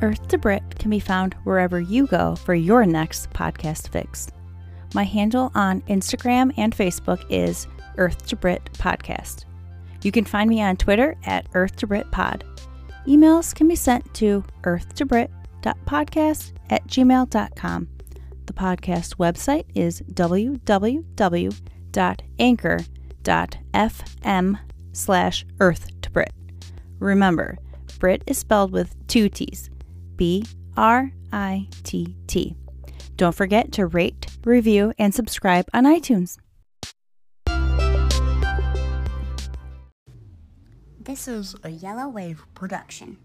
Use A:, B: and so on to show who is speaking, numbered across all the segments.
A: Earth to Brit can be found wherever you go for your next podcast fix. My handle on Instagram and Facebook is Earth to Brit Podcast. You can find me on Twitter at Earth to Brit Pod. Emails can be sent to earthtobrit.podcast at gmail.com. The podcast website is www.anchor.fm slash earth to Brit. Remember, Brit is spelled with two T's. B R I T T. Don't forget to rate, review, and subscribe on iTunes.
B: This is a Yellow Wave production.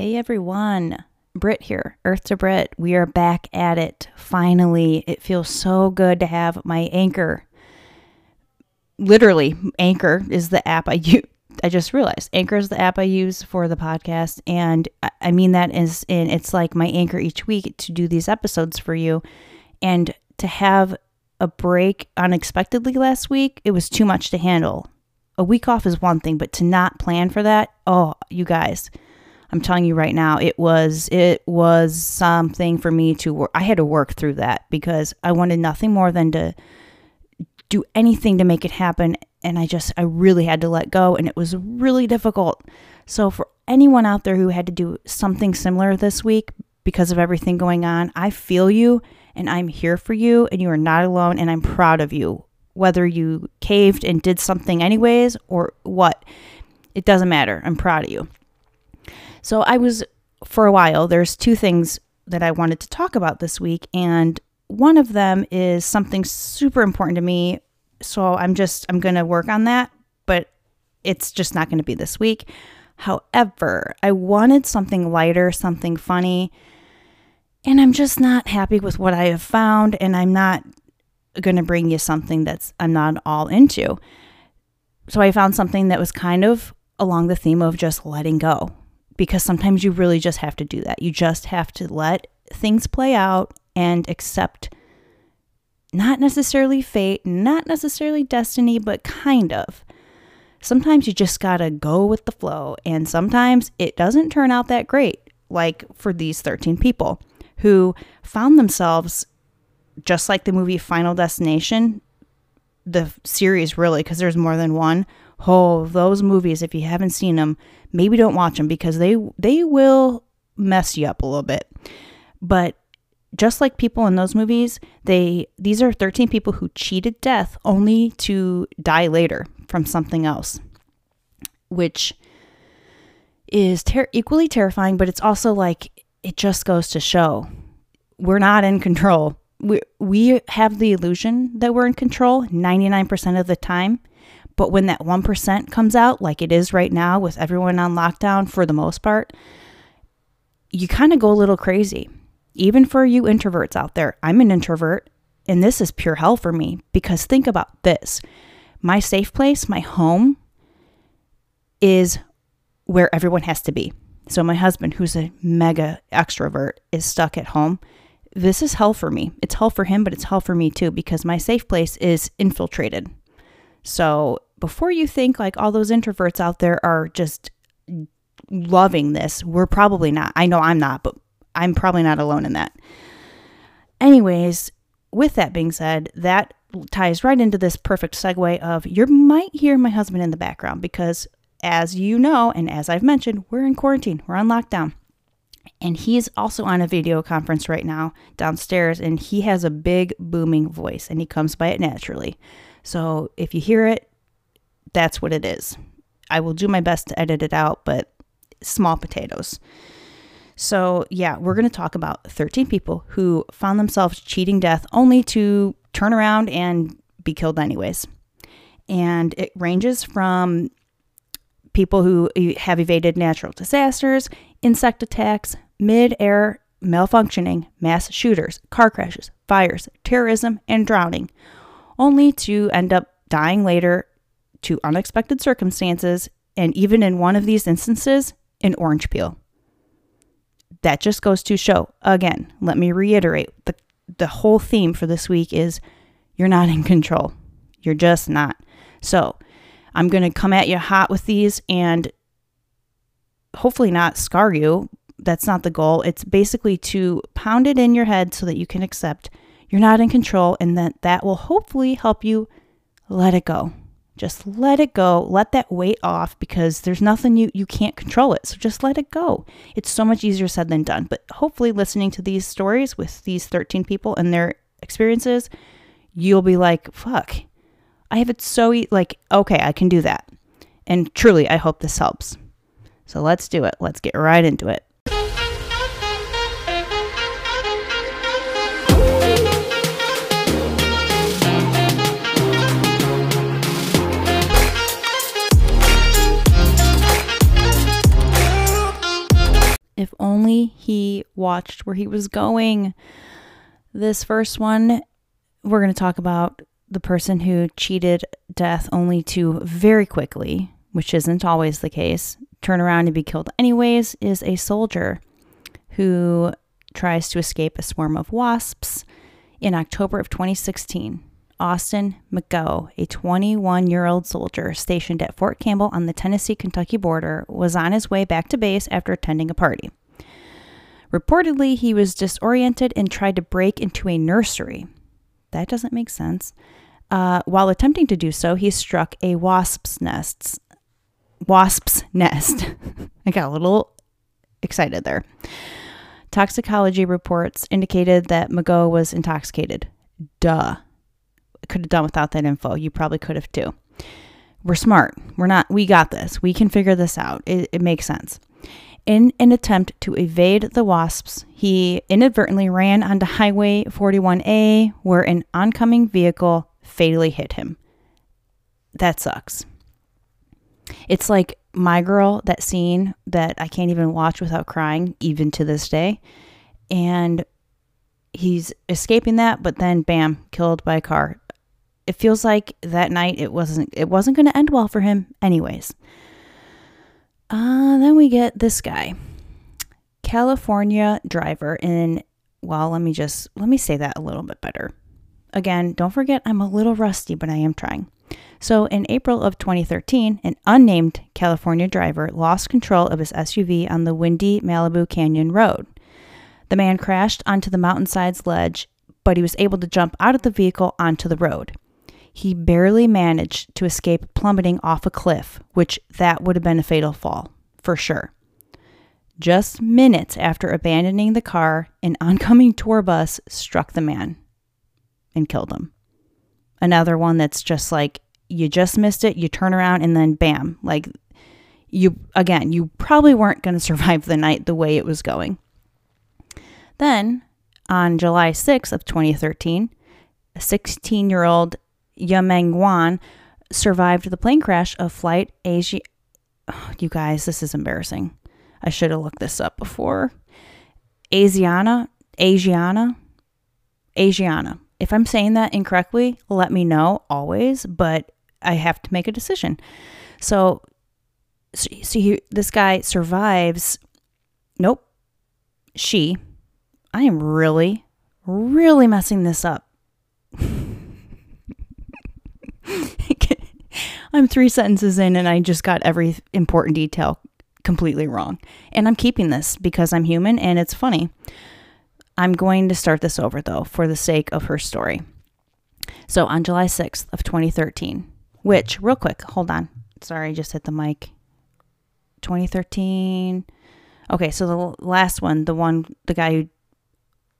A: Hey everyone, Brit here, Earth to Brit. We are back at it. Finally, it feels so good to have my anchor. Literally, Anchor is the app I use. I just realized Anchor is the app I use for the podcast, and I- I mean that is in it's like my anchor each week to do these episodes for you, and to have a break unexpectedly last week, it was too much to handle. A week off is one thing, but to not plan for that, oh, you guys. I'm telling you right now, it was it was something for me to work. I had to work through that because I wanted nothing more than to do anything to make it happen and I just I really had to let go and it was really difficult. So for anyone out there who had to do something similar this week because of everything going on, I feel you and I'm here for you and you are not alone and I'm proud of you. Whether you caved and did something anyways or what, it doesn't matter. I'm proud of you. So I was for a while, there's two things that I wanted to talk about this week and one of them is something super important to me. So I'm just I'm going to work on that, but it's just not going to be this week. However, I wanted something lighter, something funny, and I'm just not happy with what I have found and I'm not going to bring you something that's I'm not all into. So I found something that was kind of along the theme of just letting go because sometimes you really just have to do that. You just have to let things play out and accept not necessarily fate, not necessarily destiny, but kind of. Sometimes you just gotta go with the flow, and sometimes it doesn't turn out that great, like for these 13 people who found themselves just like the movie Final Destination, the series really, because there's more than one. Oh, those movies, if you haven't seen them, maybe don't watch them because they they will mess you up a little bit. But just like people in those movies, they these are 13 people who cheated death only to die later from something else, which is ter- equally terrifying, but it's also like it just goes to show we're not in control. We we have the illusion that we're in control 99% of the time. But when that 1% comes out, like it is right now with everyone on lockdown for the most part, you kind of go a little crazy. Even for you introverts out there, I'm an introvert, and this is pure hell for me because think about this my safe place, my home, is where everyone has to be. So, my husband, who's a mega extrovert, is stuck at home. This is hell for me. It's hell for him, but it's hell for me too because my safe place is infiltrated. So, before you think like all those introverts out there are just loving this, we're probably not. I know I'm not, but I'm probably not alone in that. Anyways, with that being said, that ties right into this perfect segue of you might hear my husband in the background because as you know and as I've mentioned, we're in quarantine. We're on lockdown. And he's also on a video conference right now downstairs and he has a big booming voice and he comes by it naturally. So if you hear it, that's what it is. I will do my best to edit it out, but small potatoes. So, yeah, we're going to talk about 13 people who found themselves cheating death only to turn around and be killed anyways. And it ranges from people who have evaded natural disasters, insect attacks, mid air malfunctioning, mass shooters, car crashes, fires, terrorism, and drowning, only to end up dying later to unexpected circumstances, and even in one of these instances, an orange peel. That just goes to show, again, let me reiterate the, the whole theme for this week is you're not in control. You're just not. So, I'm going to come at you hot with these and hopefully not scar you. That's not the goal. It's basically to pound it in your head so that you can accept you're not in control and that that will hopefully help you let it go. Just let it go. Let that weight off because there's nothing you you can't control it. So just let it go. It's so much easier said than done. But hopefully listening to these stories with these 13 people and their experiences, you'll be like, "Fuck. I have it so e- like okay, I can do that." And truly, I hope this helps. So let's do it. Let's get right into it. If only he watched where he was going. This first one, we're going to talk about the person who cheated death only to very quickly, which isn't always the case, turn around and be killed anyways, is a soldier who tries to escape a swarm of wasps in October of 2016. Austin McGough, a 21 year old soldier stationed at Fort Campbell on the Tennessee Kentucky border, was on his way back to base after attending a party. Reportedly, he was disoriented and tried to break into a nursery. That doesn't make sense. Uh, while attempting to do so, he struck a wasp's nest. Wasp's nest. I got a little excited there. Toxicology reports indicated that McGough was intoxicated. Duh could have done without that info. You probably could have too. We're smart. We're not, we got this. We can figure this out. It, it makes sense. In an attempt to evade the wasps, he inadvertently ran onto Highway 41A where an oncoming vehicle fatally hit him. That sucks. It's like My Girl, that scene that I can't even watch without crying, even to this day. And he's escaping that, but then bam, killed by a car it feels like that night it wasn't it wasn't going to end well for him anyways. Uh, then we get this guy california driver in well let me just let me say that a little bit better. Again don't forget i'm a little rusty but i am trying. So in april of 2013 an unnamed california driver lost control of his suv on the windy malibu canyon road. The man crashed onto the mountainside's ledge but he was able to jump out of the vehicle onto the road he barely managed to escape plummeting off a cliff, which that would have been a fatal fall, for sure. Just minutes after abandoning the car, an oncoming tour bus struck the man and killed him. Another one that's just like you just missed it, you turn around and then bam, like you again, you probably weren't going to survive the night the way it was going. Then, on July 6th of 2013, a 16-year-old Yameng Wan survived the plane crash of flight Asia. Oh, you guys, this is embarrassing. I should have looked this up before. Asiana, Asiana, Asiana. If I'm saying that incorrectly, let me know always, but I have to make a decision. So, see, this guy survives. Nope. She. I am really, really messing this up. I'm three sentences in and I just got every important detail completely wrong. And I'm keeping this because I'm human and it's funny. I'm going to start this over though for the sake of her story. So on July 6th of 2013, which real quick, hold on. Sorry, I just hit the mic. 2013. Okay, so the last one, the one the guy who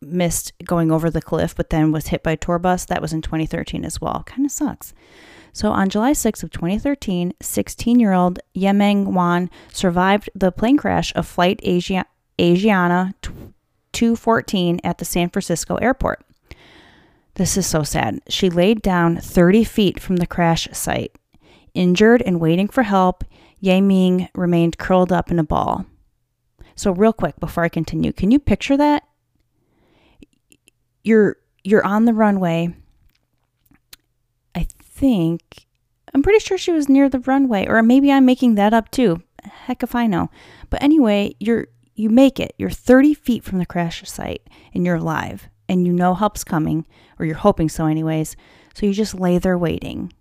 A: missed going over the cliff but then was hit by a tour bus, that was in 2013 as well. Kind of sucks. So on July 6th of 2013, 16-year-old Yemeng Wan survived the plane crash of flight Asia- Asiana 214 at the San Francisco airport. This is so sad. She laid down 30 feet from the crash site Injured and waiting for help, Ye Ming remained curled up in a ball. So real quick before I continue, can you picture that? You're you're on the runway. Think I'm pretty sure she was near the runway or maybe I'm making that up too. Heck if I know. But anyway, you're you make it. You're 30 feet from the crash site and you're alive and you know help's coming or you're hoping so anyways. So you just lay there waiting.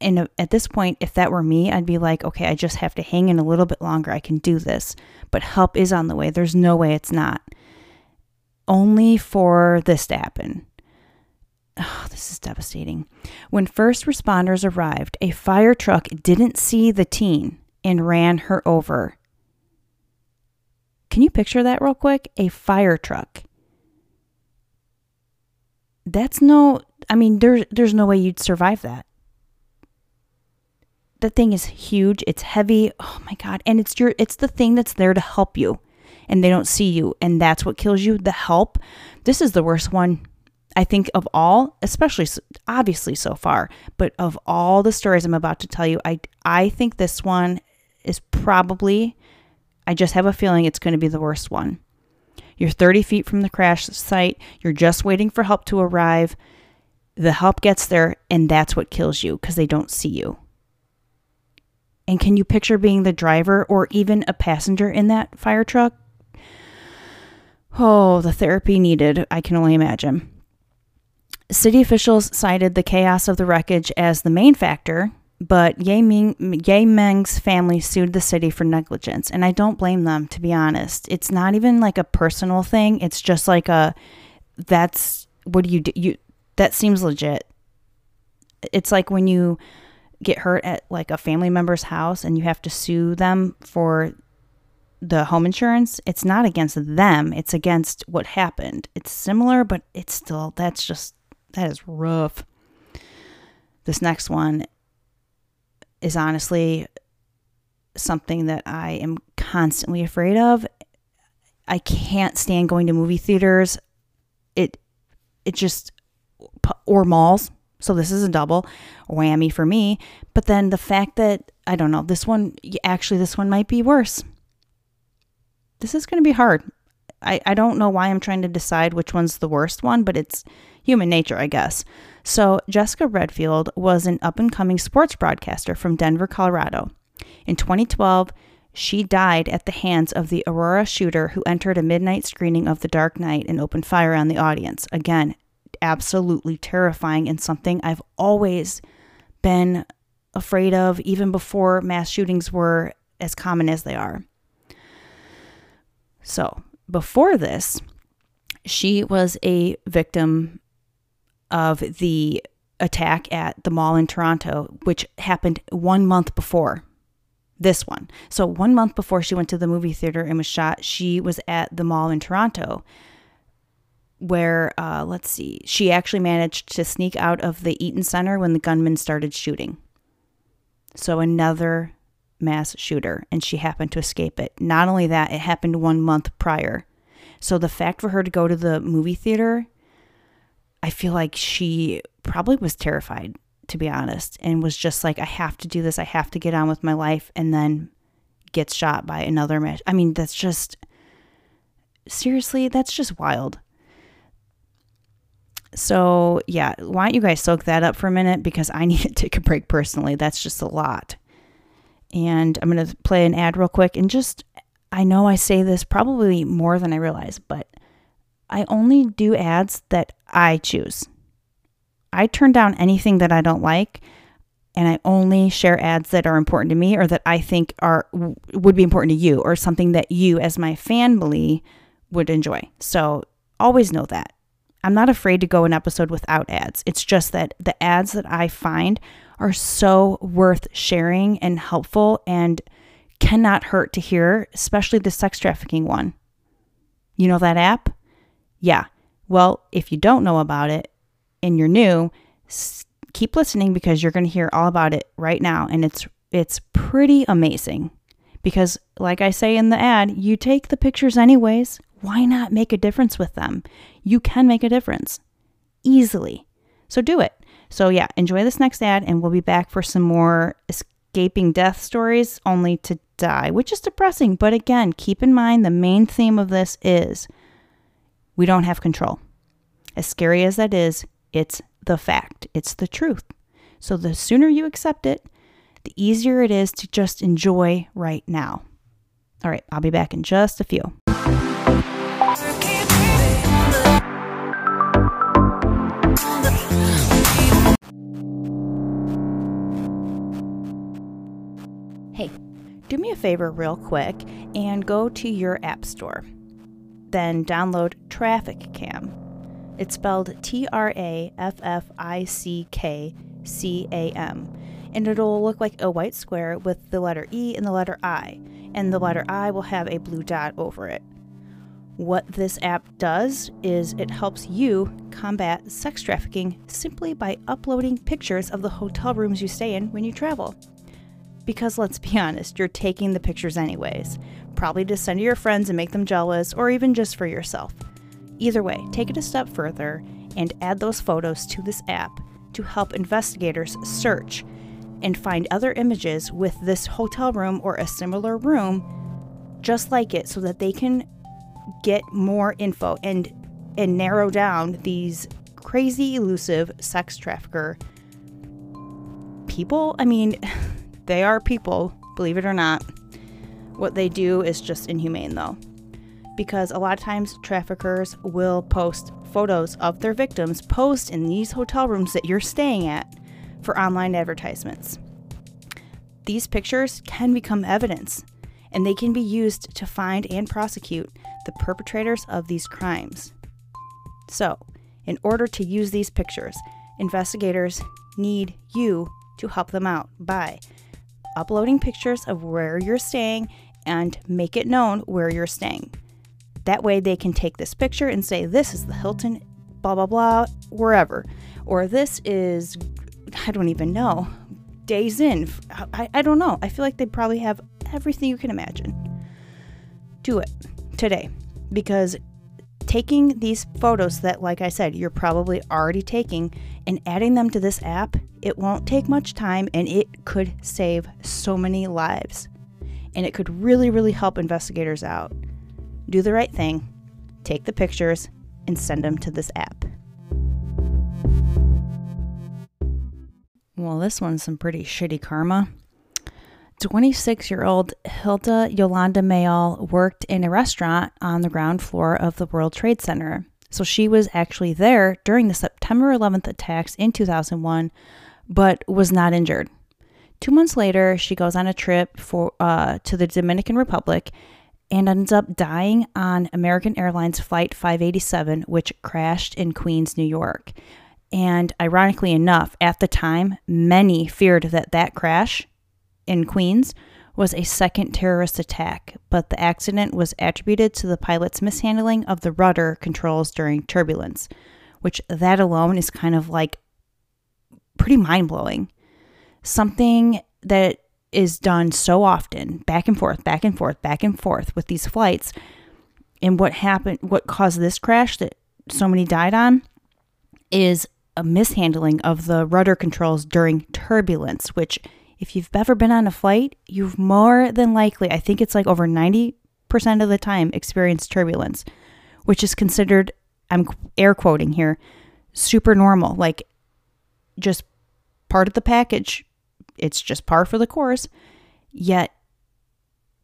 A: And uh, at this point, if that were me, I'd be like, okay, I just have to hang in a little bit longer. I can do this. But help is on the way. There's no way it's not. Only for this to happen. Oh, this is devastating. When first responders arrived, a fire truck didn't see the teen and ran her over. Can you picture that real quick? A fire truck. That's no I mean there's there's no way you'd survive that. That thing is huge, it's heavy. Oh my god, and it's your it's the thing that's there to help you and they don't see you and that's what kills you, the help. This is the worst one I think of all, especially obviously so far, but of all the stories I'm about to tell you, I I think this one is probably I just have a feeling it's going to be the worst one. You're 30 feet from the crash site, you're just waiting for help to arrive. The help gets there, and that's what kills you because they don't see you. And can you picture being the driver or even a passenger in that fire truck? Oh, the therapy needed, I can only imagine. City officials cited the chaos of the wreckage as the main factor, but Ye, Ming, Ye Meng's family sued the city for negligence, and I don't blame them, to be honest. It's not even like a personal thing. It's just like a, that's what do you do? You that seems legit. It's like when you get hurt at like a family member's house and you have to sue them for the home insurance. It's not against them. It's against what happened. It's similar, but it's still that's just that is rough. This next one is honestly something that I am constantly afraid of. I can't stand going to movie theaters. It it just or malls. So this is a double whammy for me. But then the fact that I don't know, this one actually this one might be worse. This is going to be hard. I, I don't know why I'm trying to decide which one's the worst one, but it's human nature, I guess. So, Jessica Redfield was an up and coming sports broadcaster from Denver, Colorado. In 2012, she died at the hands of the Aurora shooter who entered a midnight screening of The Dark Knight and opened fire on the audience. Again, absolutely terrifying and something I've always been afraid of, even before mass shootings were as common as they are. So, before this, she was a victim of the attack at the mall in Toronto, which happened one month before this one. So, one month before she went to the movie theater and was shot, she was at the mall in Toronto, where, uh, let's see, she actually managed to sneak out of the Eaton Center when the gunman started shooting. So, another mass shooter, and she happened to escape it. Not only that, it happened one month prior. So, the fact for her to go to the movie theater I feel like she probably was terrified, to be honest, and was just like, I have to do this. I have to get on with my life. And then gets shot by another man. I mean, that's just, seriously, that's just wild. So, yeah, why don't you guys soak that up for a minute because I need to take a break personally. That's just a lot. And I'm going to play an ad real quick and just, I know I say this probably more than I realize, but I only do ads that I choose. I turn down anything that I don't like and I only share ads that are important to me or that I think are would be important to you or something that you as my family would enjoy. So, always know that. I'm not afraid to go an episode without ads. It's just that the ads that I find are so worth sharing and helpful and cannot hurt to hear, especially the sex trafficking one. You know that app? Yeah. Well, if you don't know about it and you're new, keep listening because you're going to hear all about it right now and it's it's pretty amazing. Because like I say in the ad, you take the pictures anyways. Why not make a difference with them? You can make a difference easily. So do it. So, yeah, enjoy this next ad, and we'll be back for some more escaping death stories only to die, which is depressing. But again, keep in mind the main theme of this is we don't have control. As scary as that is, it's the fact, it's the truth. So, the sooner you accept it, the easier it is to just enjoy right now. All right, I'll be back in just a few. Hey, do me a favor, real quick, and go to your App Store. Then download TraffickCam. It's spelled T R A F F I C K C A M. And it'll look like a white square with the letter E and the letter I. And the letter I will have a blue dot over it. What this app does is it helps you combat sex trafficking simply by uploading pictures of the hotel rooms you stay in when you travel. Because let's be honest, you're taking the pictures anyways, probably to send to your friends and make them jealous, or even just for yourself. Either way, take it a step further and add those photos to this app to help investigators search and find other images with this hotel room or a similar room just like it so that they can get more info and and narrow down these crazy elusive sex trafficker people. I mean, they are people, believe it or not. What they do is just inhumane, though, because a lot of times traffickers will post photos of their victims posed in these hotel rooms that you're staying at for online advertisements. These pictures can become evidence, and they can be used to find and prosecute the perpetrators of these crimes. So, in order to use these pictures, investigators need you to help them out by uploading pictures of where you're staying and make it known where you're staying. That way, they can take this picture and say, This is the Hilton, blah, blah, blah, wherever. Or this is, I don't even know, Days Inn. I, I don't know. I feel like they probably have everything you can imagine. Do it today because taking these photos that, like I said, you're probably already taking and adding them to this app, it won't take much time and it could save so many lives. And it could really, really help investigators out. Do the right thing, take the pictures, and send them to this app. Well, this one's some pretty shitty karma. 26 year old Hilda Yolanda Mayol worked in a restaurant on the ground floor of the World Trade Center. So she was actually there during the September 11th attacks in 2001, but was not injured. Two months later, she goes on a trip for uh, to the Dominican Republic and ends up dying on American Airlines Flight 587, which crashed in Queens, New York. And ironically enough, at the time, many feared that that crash in Queens was a second terrorist attack, but the accident was attributed to the pilot's mishandling of the rudder controls during turbulence, which that alone is kind of like pretty mind blowing. Something that is done so often, back and forth, back and forth, back and forth with these flights. And what happened, what caused this crash that so many died on is a mishandling of the rudder controls during turbulence, which if you've ever been on a flight, you've more than likely, I think it's like over 90% of the time, experienced turbulence, which is considered, I'm air quoting here, super normal. Like just part of the package. It's just par for the course. Yet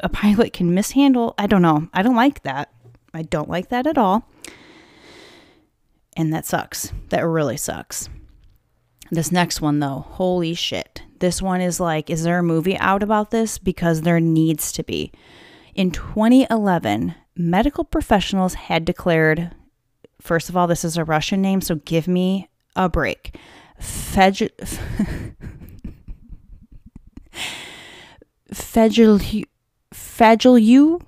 A: a pilot can mishandle. I don't know. I don't like that. I don't like that at all. And that sucks. That really sucks. This next one, though, holy shit. This one is like, is there a movie out about this? Because there needs to be. In 2011, medical professionals had declared first of all, this is a Russian name, so give me a break. Fej. Fejel. Fejelu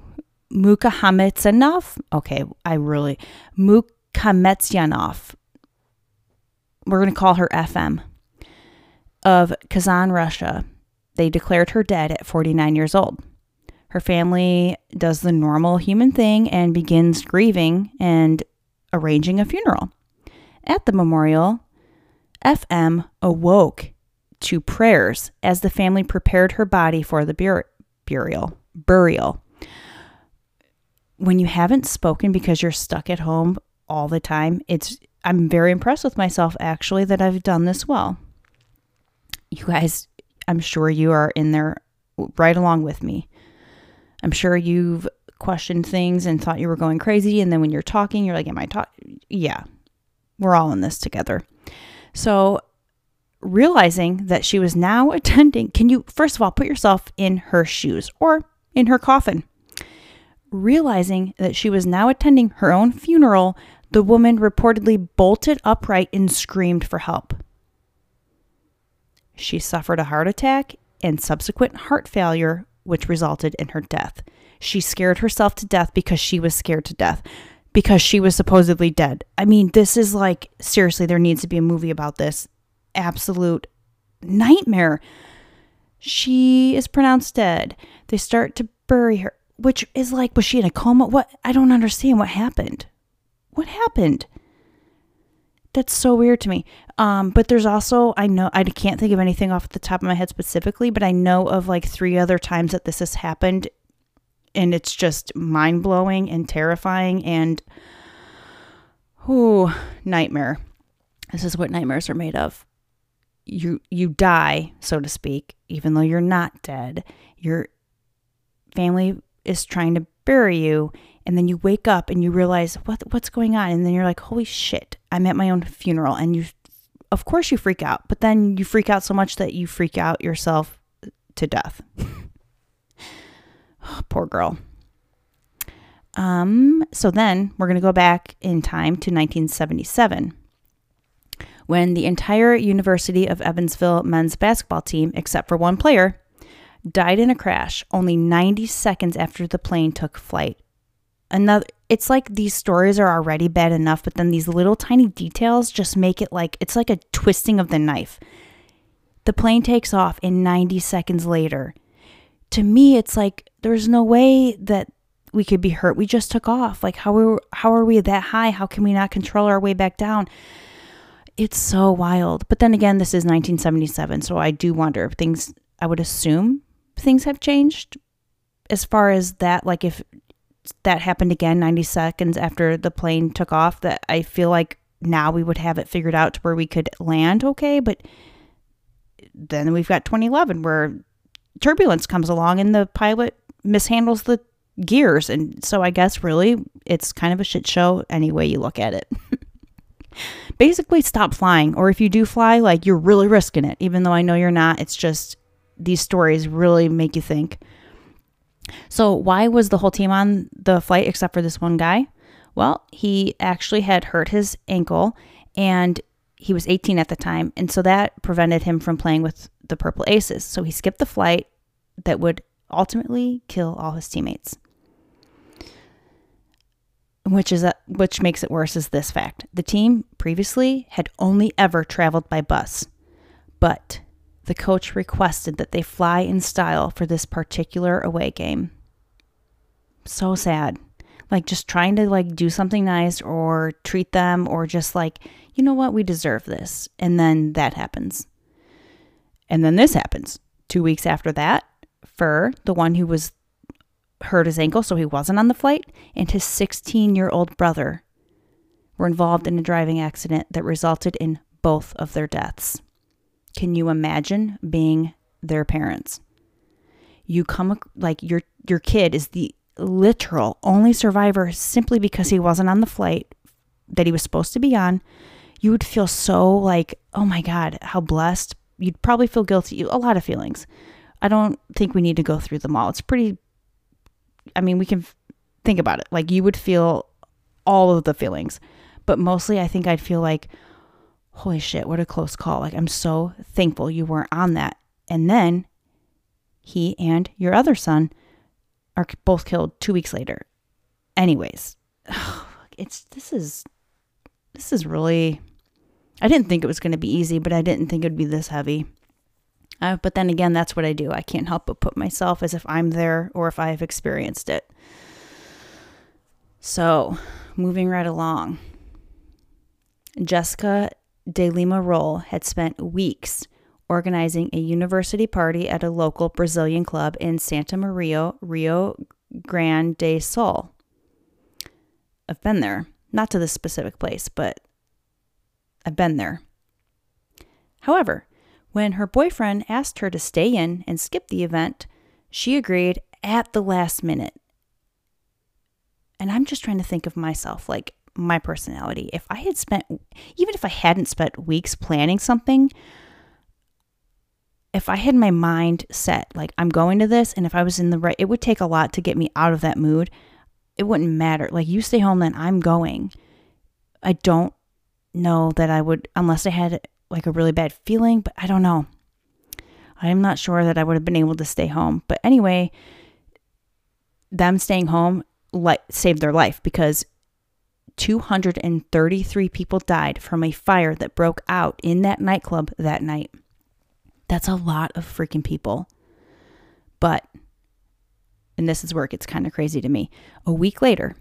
A: Mukhametsanov. Okay, I really. Mukhametsyanov we're going to call her FM, of Kazan, Russia. They declared her dead at 49 years old. Her family does the normal human thing and begins grieving and arranging a funeral. At the memorial, FM awoke to prayers as the family prepared her body for the bur- burial. Burial. When you haven't spoken because you're stuck at home all the time, it's I'm very impressed with myself actually that I've done this well. You guys, I'm sure you are in there right along with me. I'm sure you've questioned things and thought you were going crazy. And then when you're talking, you're like, Am I talking? Yeah, we're all in this together. So, realizing that she was now attending, can you, first of all, put yourself in her shoes or in her coffin? Realizing that she was now attending her own funeral, the woman reportedly bolted upright and screamed for help. She suffered a heart attack and subsequent heart failure, which resulted in her death. She scared herself to death because she was scared to death because she was supposedly dead. I mean, this is like, seriously, there needs to be a movie about this. Absolute nightmare. She is pronounced dead. They start to bury her, which is like, was she in a coma? What? I don't understand what happened. What happened? That's so weird to me. Um, but there's also, I know, I can't think of anything off the top of my head specifically, but I know of like three other times that this has happened and it's just mind blowing and terrifying and whoo nightmare. This is what nightmares are made of. You you die, so to speak, even though you're not dead. Your family is trying to bury you and then you wake up and you realize what what's going on and then you're like holy shit i'm at my own funeral and you of course you freak out but then you freak out so much that you freak out yourself to death Poor girl. Um, so then we're going to go back in time to 1977 when the entire University of Evansville men's basketball team, except for one player, died in a crash only 90 seconds after the plane took flight. Another it's like these stories are already bad enough, but then these little tiny details just make it like it's like a twisting of the knife. The plane takes off and 90 seconds later. To me, it's like there's no way that we could be hurt. We just took off. Like how are how are we that high? How can we not control our way back down? It's so wild. But then again, this is 1977, so I do wonder if things I would assume things have changed as far as that like if that happened again 90 seconds after the plane took off that I feel like now we would have it figured out to where we could land okay, but then we've got 2011 where turbulence comes along and the pilot mishandles the gears. And so I guess really it's kind of a shit show any way you look at it. Basically, stop flying. Or if you do fly, like you're really risking it, even though I know you're not. It's just these stories really make you think. So, why was the whole team on the flight except for this one guy? Well, he actually had hurt his ankle and he was 18 at the time. And so that prevented him from playing with the Purple Aces. So he skipped the flight that would ultimately kill all his teammates. Which is a, which makes it worse is this fact. The team previously had only ever traveled by bus, but the coach requested that they fly in style for this particular away game. So sad. Like just trying to like do something nice or treat them or just like, you know what, we deserve this. And then that happens. And then this happens. 2 weeks after that, Furr, the one who was hurt his ankle, so he wasn't on the flight, and his 16 year old brother were involved in a driving accident that resulted in both of their deaths. Can you imagine being their parents? You come like your your kid is the literal only survivor simply because he wasn't on the flight that he was supposed to be on. You would feel so like, oh my God, how blessed. You'd probably feel guilty, a lot of feelings. I don't think we need to go through them all. It's pretty, I mean, we can think about it. Like you would feel all of the feelings, but mostly I think I'd feel like, holy shit, what a close call. Like I'm so thankful you weren't on that. And then he and your other son are both killed two weeks later. Anyways, it's, this is, this is really, I didn't think it was going to be easy, but I didn't think it would be this heavy. Uh, but then again, that's what I do. I can't help but put myself as if I'm there or if I have experienced it. So, moving right along. Jessica De Lima Rohl had spent weeks organizing a university party at a local Brazilian club in Santa Maria, Rio Grande do Sul. I've been there, not to this specific place, but I've been there. However, when her boyfriend asked her to stay in and skip the event, she agreed at the last minute. And I'm just trying to think of myself, like my personality. If I had spent, even if I hadn't spent weeks planning something, if I had my mind set, like I'm going to this, and if I was in the right, it would take a lot to get me out of that mood. It wouldn't matter. Like, you stay home, then I'm going. I don't know that I would, unless I had like a really bad feeling, but I don't know. I'm not sure that I would have been able to stay home. But anyway, them staying home like saved their life because 233 people died from a fire that broke out in that nightclub that night. That's a lot of freaking people. But, and this is where it gets kind of crazy to me. A week later,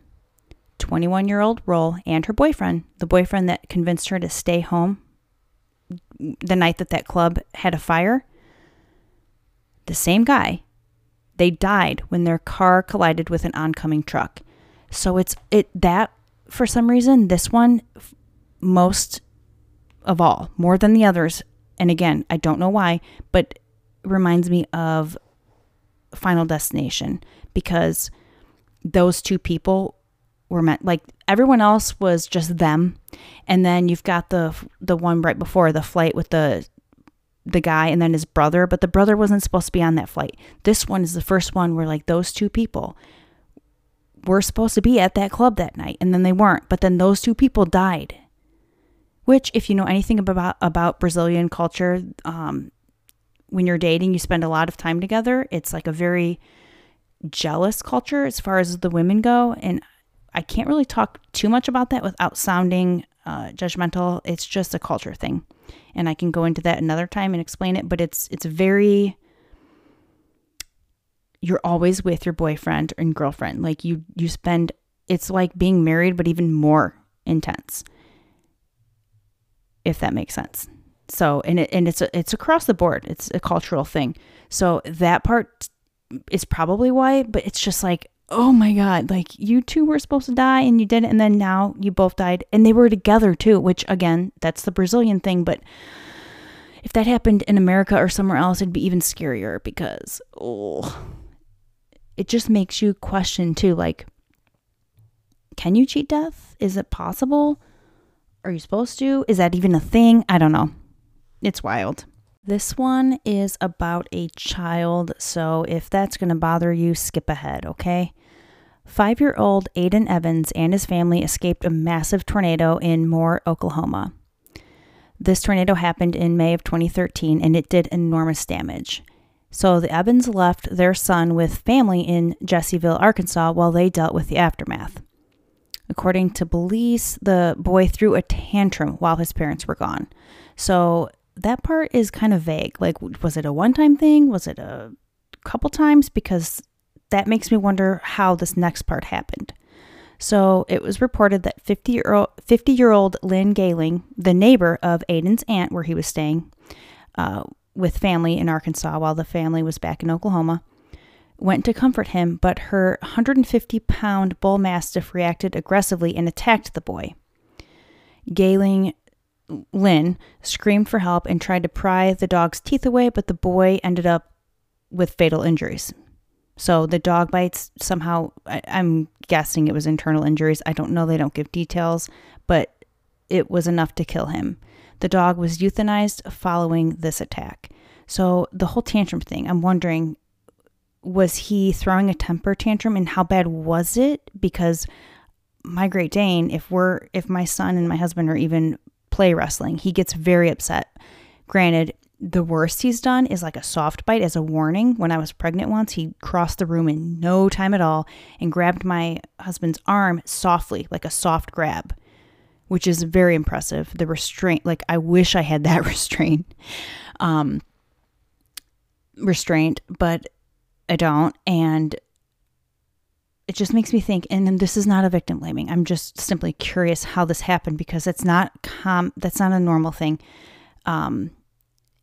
A: 21 year old Rohl and her boyfriend, the boyfriend that convinced her to stay home the night that that club had a fire, the same guy, they died when their car collided with an oncoming truck. So it's it that for some reason this one most of all, more than the others, and again, I don't know why, but reminds me of Final Destination because those two people were meant like everyone else was just them. And then you've got the the one right before the flight with the the guy and then his brother but the brother wasn't supposed to be on that flight. This one is the first one where like those two people were supposed to be at that club that night and then they weren't but then those two people died. Which if you know anything about about Brazilian culture, um, when you're dating, you spend a lot of time together. It's like a very jealous culture as far as the women go, and I can't really talk too much about that without sounding uh, judgmental. It's just a culture thing, and I can go into that another time and explain it. But it's it's very you're always with your boyfriend and girlfriend. Like you you spend it's like being married, but even more intense if that makes sense. So, and it, and it's a, it's across the board. It's a cultural thing. So that part is probably why, but it's just like, oh my god, like you two were supposed to die and you didn't, and then now you both died, and they were together too. Which again, that's the Brazilian thing, but if that happened in America or somewhere else, it'd be even scarier because oh, it just makes you question too, like, can you cheat death? Is it possible? Are you supposed to? Is that even a thing? I don't know. It's wild. This one is about a child, so if that's going to bother you, skip ahead, okay? Five year old Aiden Evans and his family escaped a massive tornado in Moore, Oklahoma. This tornado happened in May of 2013 and it did enormous damage. So the Evans left their son with family in Jessieville, Arkansas while they dealt with the aftermath. According to police, the boy threw a tantrum while his parents were gone. So that part is kind of vague. Like, was it a one time thing? Was it a couple times? Because that makes me wonder how this next part happened. So it was reported that 50 year old, 50 year old Lynn Galing, the neighbor of Aiden's aunt where he was staying uh, with family in Arkansas while the family was back in Oklahoma, went to comfort him, but her 150 pound bull mastiff reacted aggressively and attacked the boy. Galing Lynn screamed for help and tried to pry the dog's teeth away, but the boy ended up with fatal injuries. So the dog bites somehow, I, am guessing it was internal injuries. I don't know, they don't give details, but it was enough to kill him. The dog was euthanized following this attack. So the whole tantrum thing, I'm wondering was he throwing a temper tantrum and how bad was it? Because my Great Dane, if we're if my son and my husband are even play wrestling, he gets very upset. Granted, the worst he's done is like a soft bite as a warning. When I was pregnant once, he crossed the room in no time at all and grabbed my husband's arm softly, like a soft grab, which is very impressive. The restraint, like I wish I had that restraint. Um restraint, but I don't. And it just makes me think and this is not a victim blaming. I'm just simply curious how this happened because it's not com that's not a normal thing. Um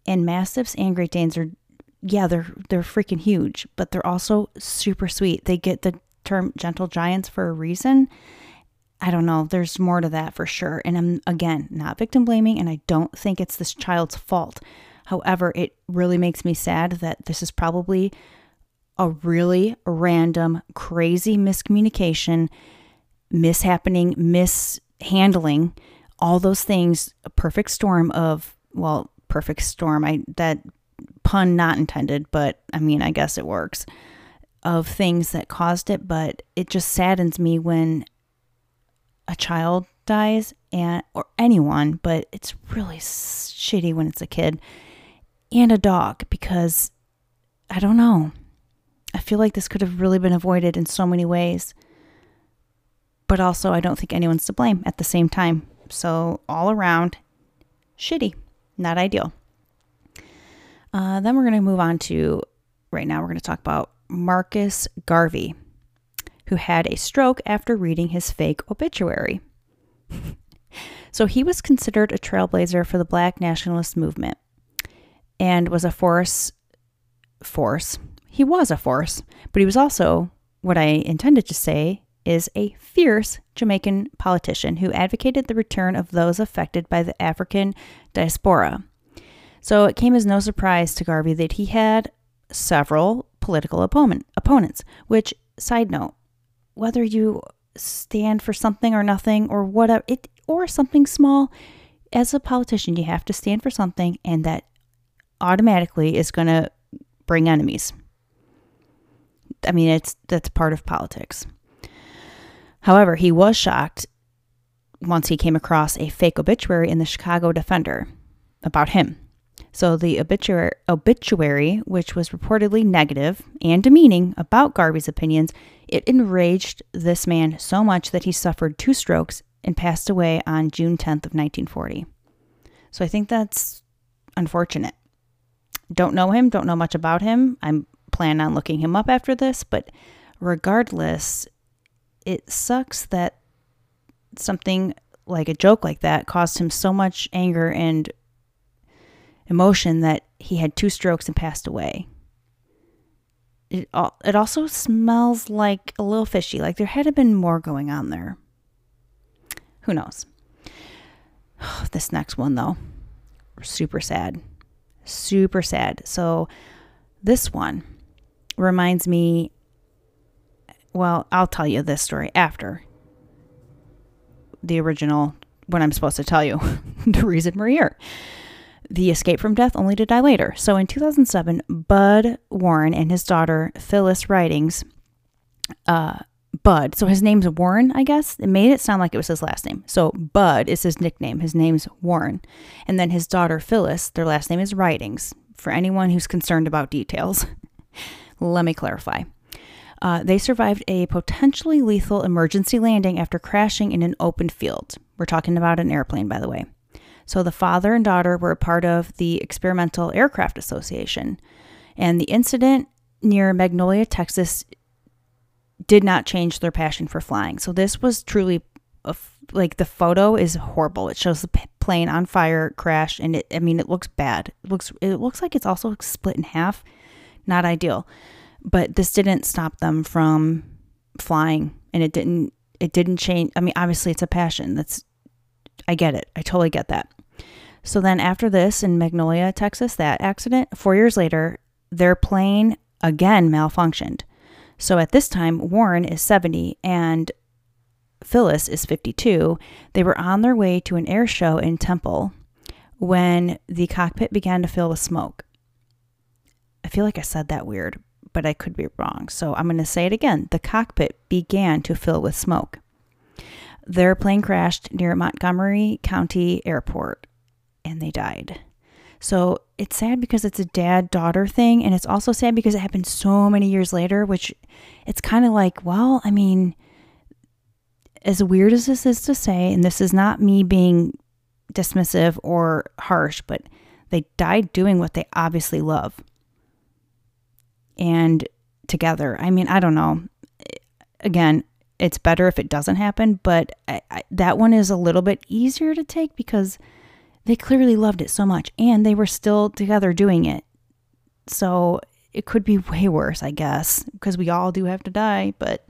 A: and mastiffs and great danes are yeah they're they're freaking huge but they're also super sweet. They get the term gentle giants for a reason. I don't know. There's more to that for sure. And i'm again not victim blaming and i don't think it's this child's fault. However it really makes me sad that this is probably a really random, crazy miscommunication, mishappening, mishandling, all those things, a perfect storm of, well, perfect storm. I that pun not intended, but I mean, I guess it works. Of things that caused it, but it just saddens me when a child dies and or anyone, but it's really shitty when it's a kid and a dog because I don't know. I feel like this could have really been avoided in so many ways. But also, I don't think anyone's to blame at the same time. So, all around, shitty, not ideal. Uh, then we're going to move on to right now, we're going to talk about Marcus Garvey, who had a stroke after reading his fake obituary. so, he was considered a trailblazer for the black nationalist movement and was a force force he was a force, but he was also what I intended to say is a fierce Jamaican politician who advocated the return of those affected by the African diaspora. So it came as no surprise to Garvey that he had several political opponent, opponents, which, side note, whether you stand for something or nothing or whatever, it, or something small, as a politician, you have to stand for something, and that automatically is going to bring enemies. I mean, it's that's part of politics. However, he was shocked once he came across a fake obituary in the Chicago Defender about him. So the obituary, obituary, which was reportedly negative and demeaning about Garvey's opinions, it enraged this man so much that he suffered two strokes and passed away on June 10th of 1940. So I think that's unfortunate. Don't know him, don't know much about him. I'm plan on looking him up after this, but regardless, it sucks that something like a joke like that caused him so much anger and emotion that he had two strokes and passed away. It, it also smells like a little fishy, like there had been more going on there. Who knows? this next one, though, super sad. Super sad. So, this one reminds me well, I'll tell you this story after the original when I'm supposed to tell you the reason we're here. The escape from death only to die later. So in 2007, Bud Warren and his daughter Phyllis Writings, uh, Bud, so his name's Warren, I guess. It made it sound like it was his last name. So Bud is his nickname. His name's Warren. And then his daughter Phyllis, their last name is Writings, for anyone who's concerned about details. Let me clarify. Uh, they survived a potentially lethal emergency landing after crashing in an open field. We're talking about an airplane, by the way. So the father and daughter were a part of the Experimental Aircraft Association. And the incident near Magnolia, Texas, did not change their passion for flying. So this was truly like the photo is horrible. It shows the plane on fire, crash, and it. I mean, it looks bad. It looks. It looks like it's also split in half not ideal. But this didn't stop them from flying and it didn't it didn't change. I mean, obviously it's a passion. That's I get it. I totally get that. So then after this in Magnolia, Texas, that accident, 4 years later, their plane again malfunctioned. So at this time, Warren is 70 and Phyllis is 52. They were on their way to an air show in Temple when the cockpit began to fill with smoke. I feel like I said that weird, but I could be wrong. So I'm going to say it again. The cockpit began to fill with smoke. Their plane crashed near Montgomery County Airport and they died. So it's sad because it's a dad daughter thing. And it's also sad because it happened so many years later, which it's kind of like, well, I mean, as weird as this is to say, and this is not me being dismissive or harsh, but they died doing what they obviously love and together. I mean, I don't know. again, it's better if it doesn't happen, but I, I, that one is a little bit easier to take because they clearly loved it so much and they were still together doing it. So it could be way worse, I guess, because we all do have to die, but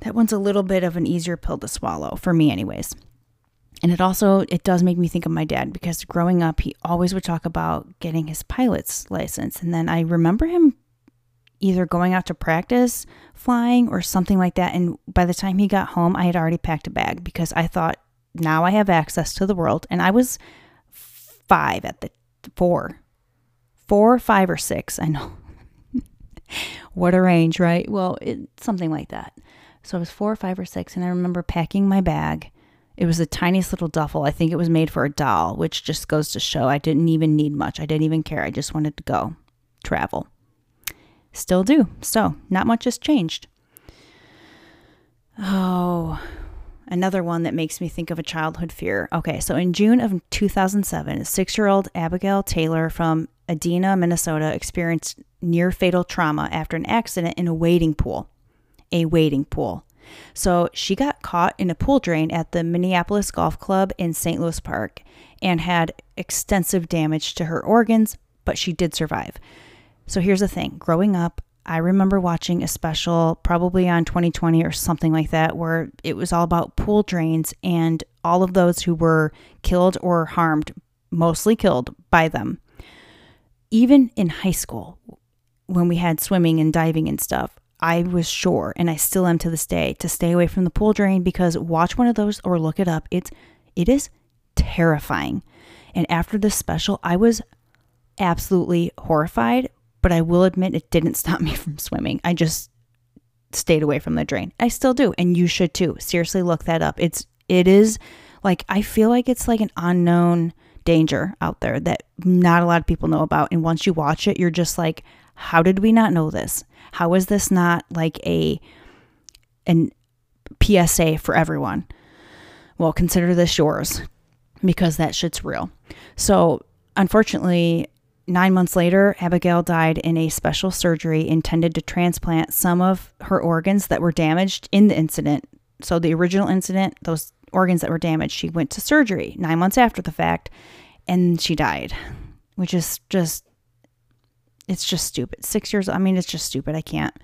A: that one's a little bit of an easier pill to swallow for me anyways. And it also it does make me think of my dad because growing up he always would talk about getting his pilot's license and then I remember him either going out to practice flying or something like that and by the time he got home I had already packed a bag because I thought now I have access to the world and I was 5 at the 4 4 5 or 6 I know what a range right well it, something like that so I was 4 or 5 or 6 and I remember packing my bag it was the tiniest little duffel. I think it was made for a doll, which just goes to show I didn't even need much. I didn't even care. I just wanted to go travel. Still do. So, not much has changed. Oh, another one that makes me think of a childhood fear. Okay, so in June of 2007, six year old Abigail Taylor from Edina, Minnesota experienced near fatal trauma after an accident in a wading pool. A wading pool. So she got caught in a pool drain at the Minneapolis Golf Club in St. Louis Park and had extensive damage to her organs, but she did survive. So here's the thing growing up, I remember watching a special, probably on 2020 or something like that, where it was all about pool drains and all of those who were killed or harmed, mostly killed by them. Even in high school, when we had swimming and diving and stuff, I was sure, and I still am to this day, to stay away from the pool drain because watch one of those or look it up. It's it is terrifying. And after this special, I was absolutely horrified, but I will admit it didn't stop me from swimming. I just stayed away from the drain. I still do, and you should too. Seriously, look that up. It's it is like I feel like it's like an unknown danger out there that not a lot of people know about. And once you watch it, you're just like, how did we not know this? How is this not like a an PSA for everyone? Well, consider this yours because that shit's real. So, unfortunately, nine months later, Abigail died in a special surgery intended to transplant some of her organs that were damaged in the incident. So, the original incident, those organs that were damaged, she went to surgery nine months after the fact and she died, which is just it's just stupid. Six years, I mean, it's just stupid. I can't.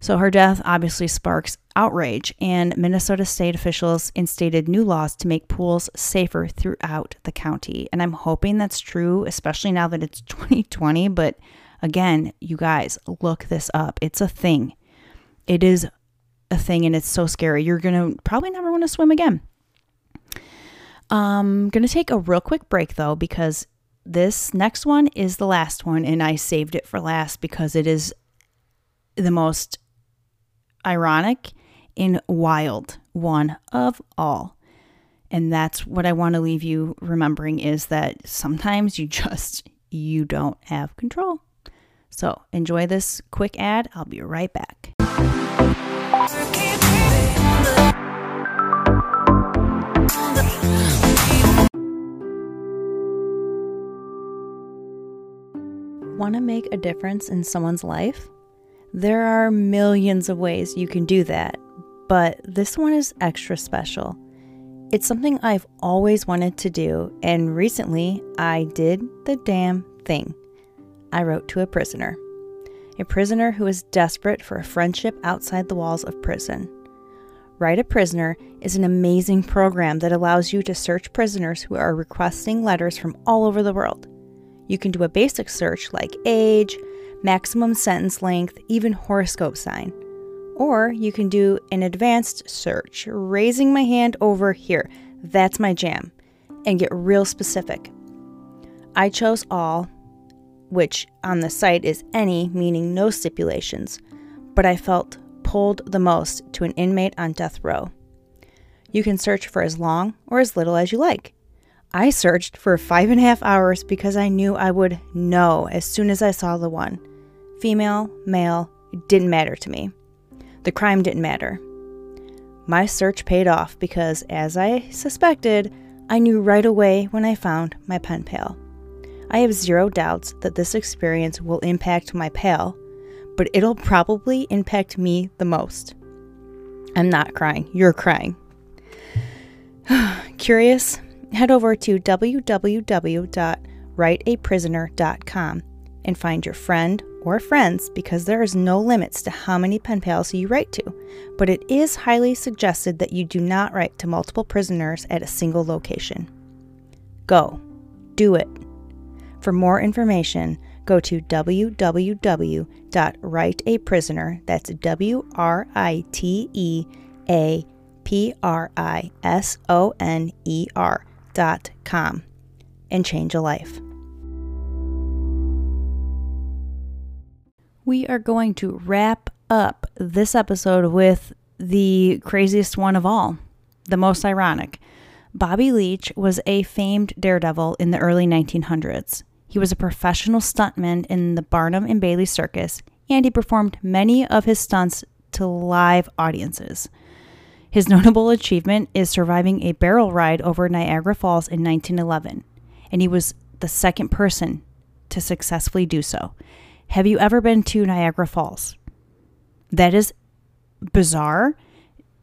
A: So her death obviously sparks outrage, and Minnesota state officials instated new laws to make pools safer throughout the county. And I'm hoping that's true, especially now that it's 2020. But again, you guys, look this up. It's a thing. It is a thing, and it's so scary. You're going to probably never want to swim again. I'm um, going to take a real quick break though, because this next one is the last one, and I saved it for last because it is the most ironic and wild one of all. And that's what I want to leave you remembering is that sometimes you just you don't have control. So, enjoy this quick ad. I'll be right back. Want to make a difference in someone's life? There are millions of ways you can do that, but this one is extra special. It's something I've always wanted to do, and recently I did the damn thing. I wrote to a prisoner. A prisoner who is desperate for a friendship outside the walls of prison. Write a Prisoner is an amazing program that allows you to search prisoners who are requesting letters from all over the world. You can do a basic search like age, maximum sentence length, even horoscope sign. Or you can do an advanced search, raising my hand over here, that's my jam, and get real specific. I chose all, which on the site is any, meaning no stipulations, but I felt pulled the most to an inmate on death row. You can search for as long or as little as you like. I searched for five and a half hours because I knew I would know as soon as I saw the one. Female, male, it didn't matter to me. The crime didn't matter. My search paid off because, as I suspected, I knew right away when I found my pen pal. I have zero doubts that this experience will impact my pal, but it'll probably impact me the most. I'm not crying. You're crying. Curious? Head over to www.writeaprisoner.com and find your friend or friends because there is no limits to how many pen pals you write to. But it is highly suggested that you do not write to multiple prisoners at a single location. Go. Do it. For more information, go to www.writeaprisoner, that's W R I T E A P R I S O N E R com and change a life. We are going to wrap up this episode with the craziest one of all, the most ironic. Bobby Leach was a famed daredevil in the early 1900s. He was a professional stuntman in the Barnum and Bailey Circus, and he performed many of his stunts to live audiences. His notable achievement is surviving a barrel ride over Niagara Falls in 1911, and he was the second person to successfully do so. Have you ever been to Niagara Falls? That is bizarre,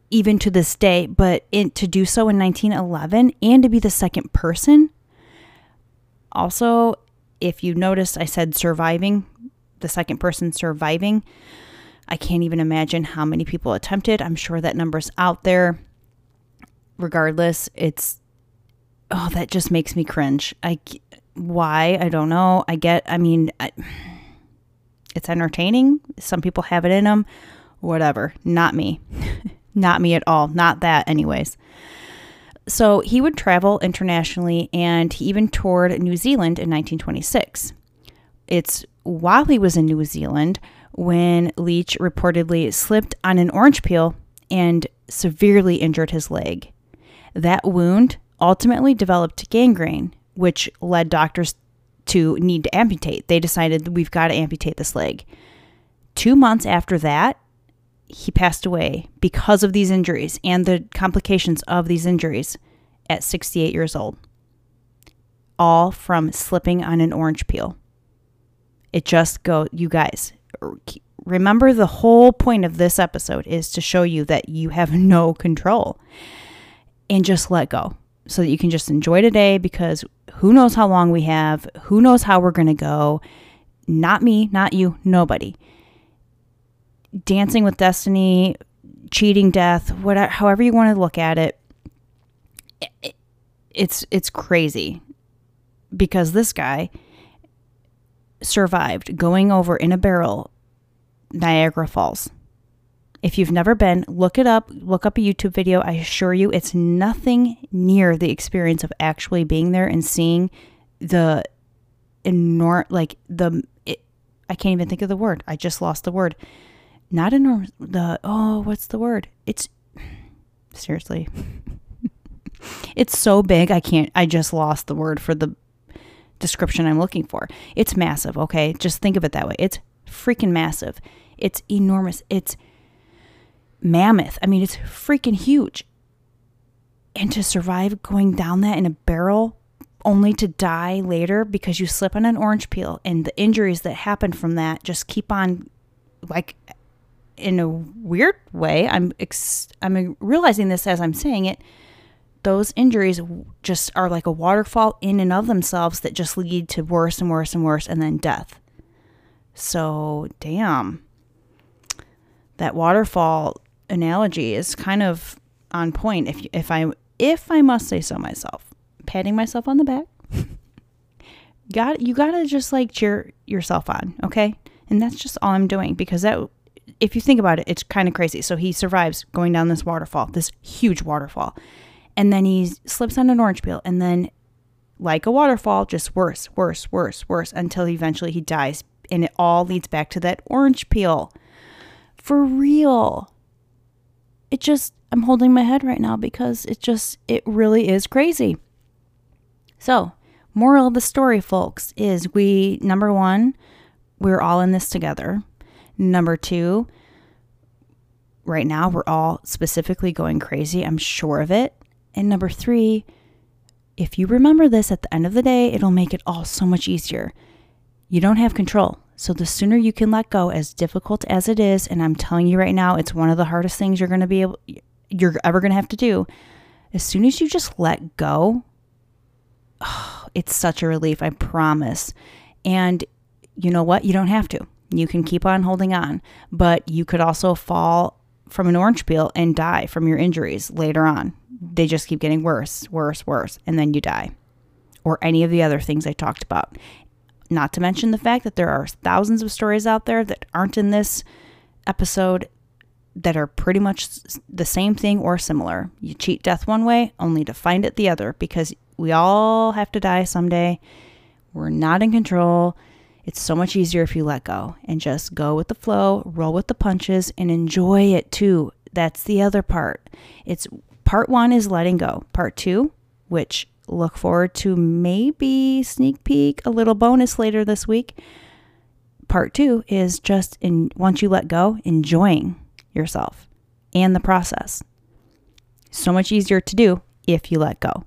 A: even to this day, but in, to do so in 1911 and to be the second person. Also, if you noticed, I said surviving, the second person surviving. I can't even imagine how many people attempted. I'm sure that number's out there. Regardless, it's oh, that just makes me cringe. I why I don't know. I get. I mean, I, it's entertaining. Some people have it in them. Whatever. Not me. Not me at all. Not that, anyways. So he would travel internationally and he even toured New Zealand in 1926. It's while he was in New Zealand when Leach reportedly slipped on an orange peel and severely injured his leg. That wound ultimately developed gangrene, which led doctors to need to amputate. They decided we've got to amputate this leg. Two months after that, he passed away because of these injuries and the complications of these injuries at 68 years old. All from slipping on an orange peel. It just go, you guys, remember the whole point of this episode is to show you that you have no control and just let go so that you can just enjoy today because who knows how long we have, who knows how we're going to go. Not me, not you, nobody. Dancing with Destiny, cheating death, whatever, however you want to look at it, it it's it's crazy because this guy survived going over in a barrel Niagara Falls. If you've never been, look it up, look up a YouTube video. I assure you, it's nothing near the experience of actually being there and seeing the enormous, like the, it, I can't even think of the word. I just lost the word. Not enormous, the, oh, what's the word? It's, seriously. it's so big, I can't, I just lost the word for the description I'm looking for. It's massive, okay? Just think of it that way. It's freaking massive. It's enormous. It's, mammoth. I mean, it's freaking huge. And to survive going down that in a barrel only to die later because you slip on an orange peel and the injuries that happen from that just keep on like in a weird way i'm ex- i'm realizing this as i'm saying it those injuries just are like a waterfall in and of themselves that just lead to worse and worse and worse and then death so damn that waterfall analogy is kind of on point if if I if I must say so myself. Patting myself on the back. got you got to just like cheer yourself on, okay? And that's just all I'm doing because that if you think about it, it's kind of crazy. So he survives going down this waterfall, this huge waterfall. And then he slips on an orange peel and then like a waterfall, just worse, worse, worse, worse until eventually he dies and it all leads back to that orange peel. For real it just, I'm holding my head right now because it just, it really is crazy. So, moral of the story, folks, is we, number one, we're all in this together. Number two, right now we're all specifically going crazy. I'm sure of it. And number three, if you remember this at the end of the day, it'll make it all so much easier. You don't have control. So the sooner you can let go, as difficult as it is, and I'm telling you right now, it's one of the hardest things you're going to be able, you're ever going to have to do. As soon as you just let go, oh, it's such a relief, I promise. And you know what? You don't have to. You can keep on holding on, but you could also fall from an orange peel and die from your injuries later on. They just keep getting worse, worse, worse, and then you die. Or any of the other things I talked about. Not to mention the fact that there are thousands of stories out there that aren't in this episode that are pretty much the same thing or similar. You cheat death one way only to find it the other because we all have to die someday. We're not in control. It's so much easier if you let go and just go with the flow, roll with the punches, and enjoy it too. That's the other part. It's part one is letting go. Part two, which look forward to maybe sneak peek a little bonus later this week. Part two is just in once you let go, enjoying yourself and the process. So much easier to do if you let go.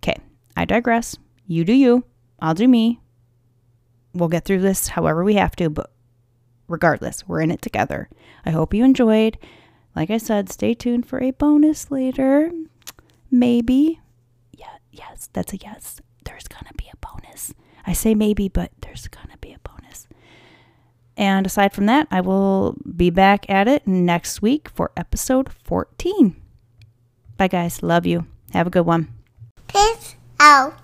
A: Okay, I digress. You do you, I'll do me. We'll get through this however we have to, but regardless, we're in it together. I hope you enjoyed. Like I said, stay tuned for a bonus later. Maybe. Yeah, yes, that's a yes. There's going to be a bonus. I say maybe, but there's going to be a bonus. And aside from that, I will be back at it next week for episode 14. Bye, guys. Love you. Have a good one.
B: Peace out.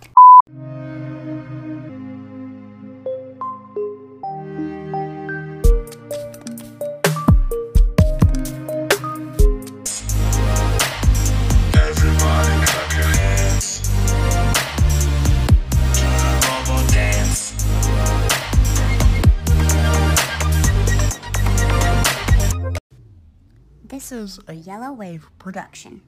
B: This is a Yellow Wave production.